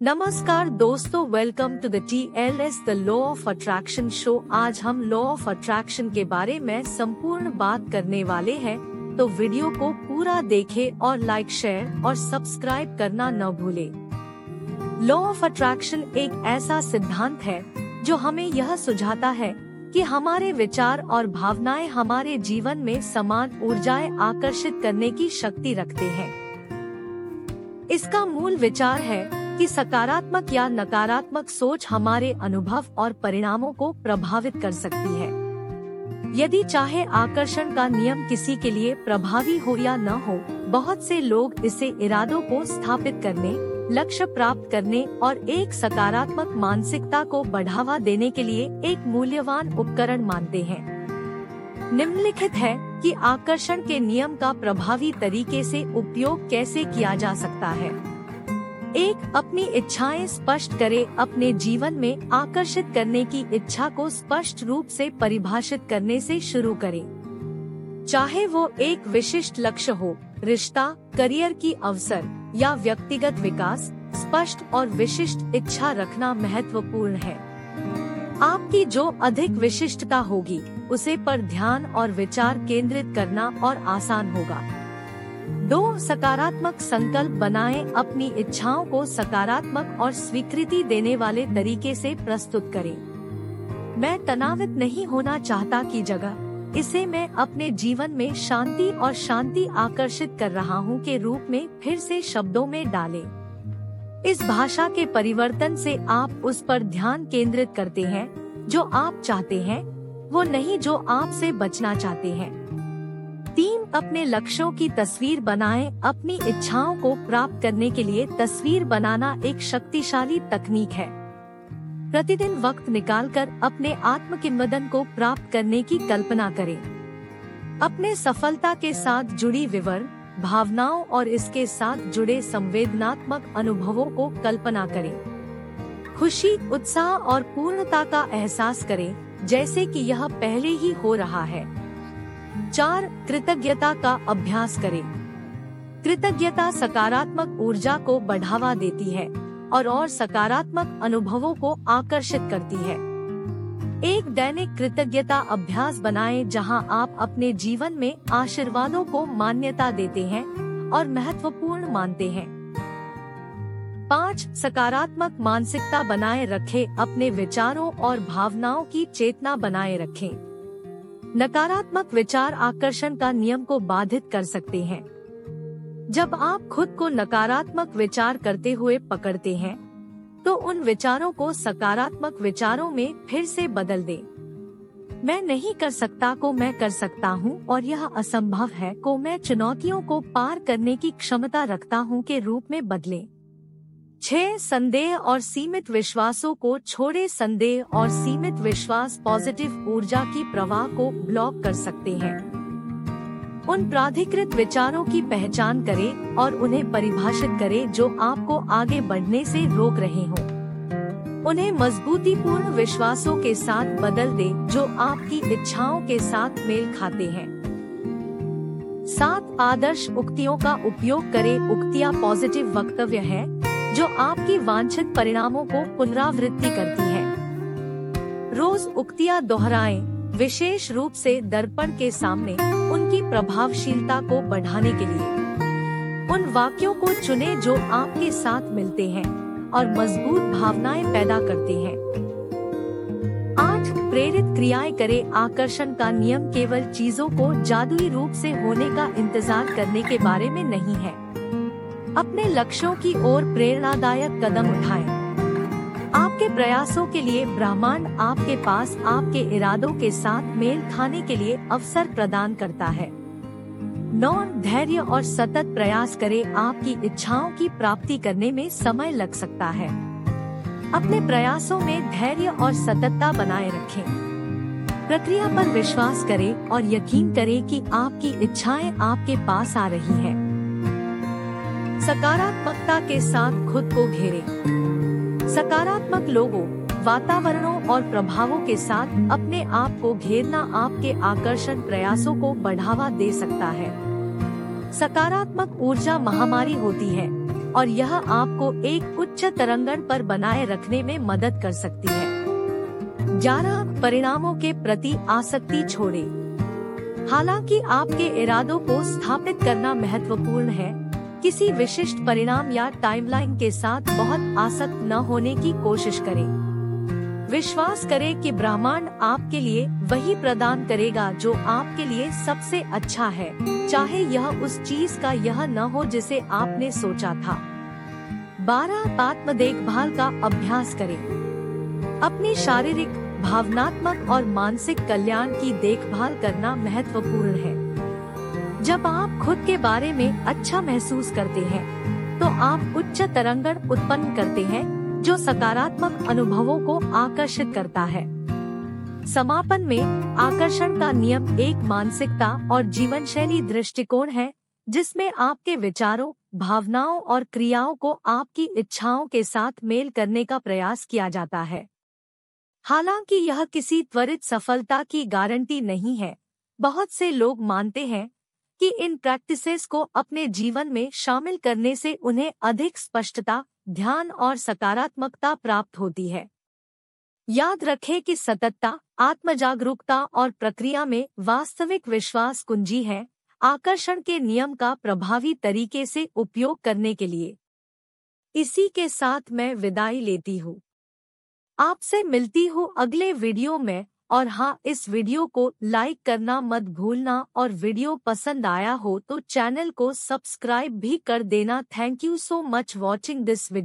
नमस्कार दोस्तों welcome to the T L S the law of attraction show आज हम लॉ ऑफ़ अट्रैक्शन के बारे में संपूर्ण बात करने वाले हैं तो वीडियो को पूरा देखें और लाइक शेयर और सब्सक्राइब करना न भूले। लॉ ऑफ़ अट्रैक्शन एक ऐसा सिद्धांत है, जो हमें यह सुझाता है कि हमारे विचार और भावनाएँ हमारे जीवन में समान ऊर्जाएँ आकर्षित करने की शक्ति रखते हैं। इसका मूल विचार है कि सकारात्मक या नकारात्मक सोच हमारे अनुभव और परिणामों को प्रभावित कर सकती है। यदि चाहे आकर्षण का नियम किसी के लिए प्रभावी हो या न हो, बहुत से लोग इसे इरादों को स्थापित करने, लक्ष्य प्राप्त करने और एक सकारात्मक मानसिकता को बढ़ावा देने के लिए एक मूल्यवान उपकरण मानते हैं। निम्नलिखित है कि आकर्षण के नियम का प्रभावी तरीके से उपयोग कैसे किया जा सकता है। एक अपनी इच्छाएँ स्पष्ट करे, अपने जीवन में आकर्षित करने की इच्छा को स्पष्ट रूप से परिभाषित करने से शुरू करें। चाहे वो एक विशिष्ट लक्ष्य हो, रिश्ता, करियर की अवसर, या व्यक्तिगत विकास, स्पष्ट और विशिष्ट इच्छा रखना महत्वपूर्ण है। आपकी जो अधिक विशिष्टता होगी, उसे पर ध्यान और विचार केंद्रित करना और आसान होगा। दो सकारात्मक संकल्प बनाएँ अपनी इच्छाओं को सकारात्मक और स्वीकृति देने वाले तरीके से प्रस्तुत करें मैं तनावित नहीं होना चाहता की जगह, इसे मैं अपने जीवन में शांति और शांति आकर्षित कर रहा हूँ के रूप में फिर से शब्दों में डालें। इस भाषा के परिवर्तन से आप उस पर ध्यान केंद्रित करते हैं, जो आप चाहते हैं, वो नहीं जो आपसे बचना चाहते हैं अपने लक्ष्यों की तस्वीर बनाएँ, अपनी इच्छाओं को प्राप्त करने के लिए तस्वीर बनाना एक शक्तिशाली तकनीक है। प्रतिदिन वक्त निकालकर अपने आत्म किम्वदन को प्राप्त करने की कल्पना करें। अपने सफलता के साथ जुड़ी विवर, भावनाओं और इसके साथ जुड़े संवेदनात्मक अनुभवों को कल्पना करें। खुशी, उत्साह और पूर्णता का एहसास करें, जैसे कि यह पहले ही हो रहा है। चार, कृतज्ञता का अभ्यास करें। कृतज्ञता सकारात्मक ऊर्जा को बढ़ावा देती है और और सकारात्मक अनुभवों को आकर्षित करती है। एक, दैनिक कृतज्ञता अभ्यास बनाएँ जहाँ आप अपने जीवन में आशीर्वादों को मान्यता देते हैं और महत्वपूर्ण मानते हैं। पाँच, सकारात्मक मानसिकता बनाए रखें, अपने विचारों और भावनाओं की चेतना बनाए रखें। नकारात्मक विचार आकर्षण का नियम को बाधित कर सकते हैं जब आप खुद को नकारात्मक विचार करते हुए पकड़ते हैं तो उन विचारों को सकारात्मक विचारों में फिर से बदल दें। मैं नहीं कर सकता को मैं कर सकता हूँ और यह असंभव है को मैं चुनौतियों को पार करने की क्षमता रखता हूँ के रूप में बदलें। छह संदेह और सीमित विश्वासों को छोड़े संदेह और सीमित विश्वास पॉजिटिव ऊर्जा की प्रवाह को ब्लॉक कर सकते हैं। उन प्राधिकृत विचारों की पहचान करें और उन्हें परिभाषित करें जो आपको आगे बढ़ने से रोक रहे हों। उन्हें मजबूती पूर्ण विश्वासों के साथ बदल दें जो आपकी इच्छाओं के साथ मेल खाते हैं। सात आदर्श उक्तियों का उपयोग करें। उक्तियाँ पॉजिटिव वक्तव्य है। जो आपकी वांछित परिणामों को पुनरावृत्ति करती है। रोज उक्तियाँ दोहराएँ, विशेष रूप से दर्पण के सामने उनकी प्रभावशीलता को बढ़ाने के लिए। उन वाक्यों को चुने जो आपके साथ मिलते हैं और मज़बूत भावनाएँ पैदा करते हैं। आठ प्रेरित क्रियाएँ करें आकर्षण का नियम केवल चीज़ों को जादुई रूप से होने का इंतज़ार करने के बारे में नहीं है। अपने लक्ष्यों की ओर प्रेरणादायक कदम उठाएँ। आपके प्रयासों के लिए ब्रह्मांड आपके पास आपके इरादों के साथ मेल खाने के लिए अवसर प्रदान करता है नौ धैर्य और सतत प्रयास करें, आपकी इच्छाओं की प्राप्ति करने में समय लग सकता है अपने प्रयासों में धैर्य और सततता बनाए रखें प्रक्रिया पर विश्वास करें और यकीन करें कि आपकी इच्छाएँ आपके पास आ रही हैं। सकारात्मकता के साथ खुद को घेरे। सकारात्मक लोगों, वातावरणों और प्रभावों के साथ अपने आप को घेरना आपके आकर्षण प्रयासों को बढ़ावा दे सकता है। सकारात्मक ऊर्जा महामारी होती है और यह आपको एक उच्च तरंगण पर बनाए रखने में मदद कर सकती है। ग्यारह परिणामों के प्रति आसक्ति छोड़े। हालाँकि आपके इरादों को स्थापित करना महत्वपूर्ण है किसी विशिष्ट परिणाम या टाइमलाइन के साथ बहुत आसक्त न होने की कोशिश करें। विश्वास करें कि ब्रह्मांड आपके लिए वही प्रदान करेगा जो आपके लिए सबसे अच्छा है, चाहे यह उस चीज़ का यह न हो जिसे आपने सोचा था। बारह आत्म देखभाल का अभ्यास करें। अपने शारीरिक, भावनात्मक और मानसिक कल्याण की देखभाल करना महत्वपूर्ण है। जब आप खुद के बारे में अच्छा महसूस करते हैं तो आप उच्च तरंगण उत्पन्न करते हैं, जो सकारात्मक अनुभवों को आकर्षित करता है। समापन में आकर्षण का नियम एक मानसिकता और जीवन शैली दृष्टिकोण है, जिसमें आपके विचारों, भावनाओं और क्रियाओं को आपकी इच्छाओं के साथ मेल करने का प्रयास किया जाता है। हालाँकि यह किसी त्वरित सफलता की गारंटी नहीं है, बहुत से लोग मानते हैं कि इन प्रैक्टिसेस को अपने जीवन में शामिल करने से उन्हें अधिक स्पष्टता, ध्यान और सकारात्मकता प्राप्त होती है। याद रखें कि सततता, आत्मजागरूकता और प्रक्रिया में वास्तविक विश्वास कुंजी है, आकर्षण के नियम का प्रभावी तरीके से उपयोग करने के लिए। इसी के साथ मैं विदाई लेती हूँ। आपसे मिलती हूँ अगले वीडियो में। और हाँ इस वीडियो को लाइक करना मत भूलना और वीडियो पसंद आया हो तो चैनल को सब्सक्राइब भी कर देना। Thank you so much watching this video.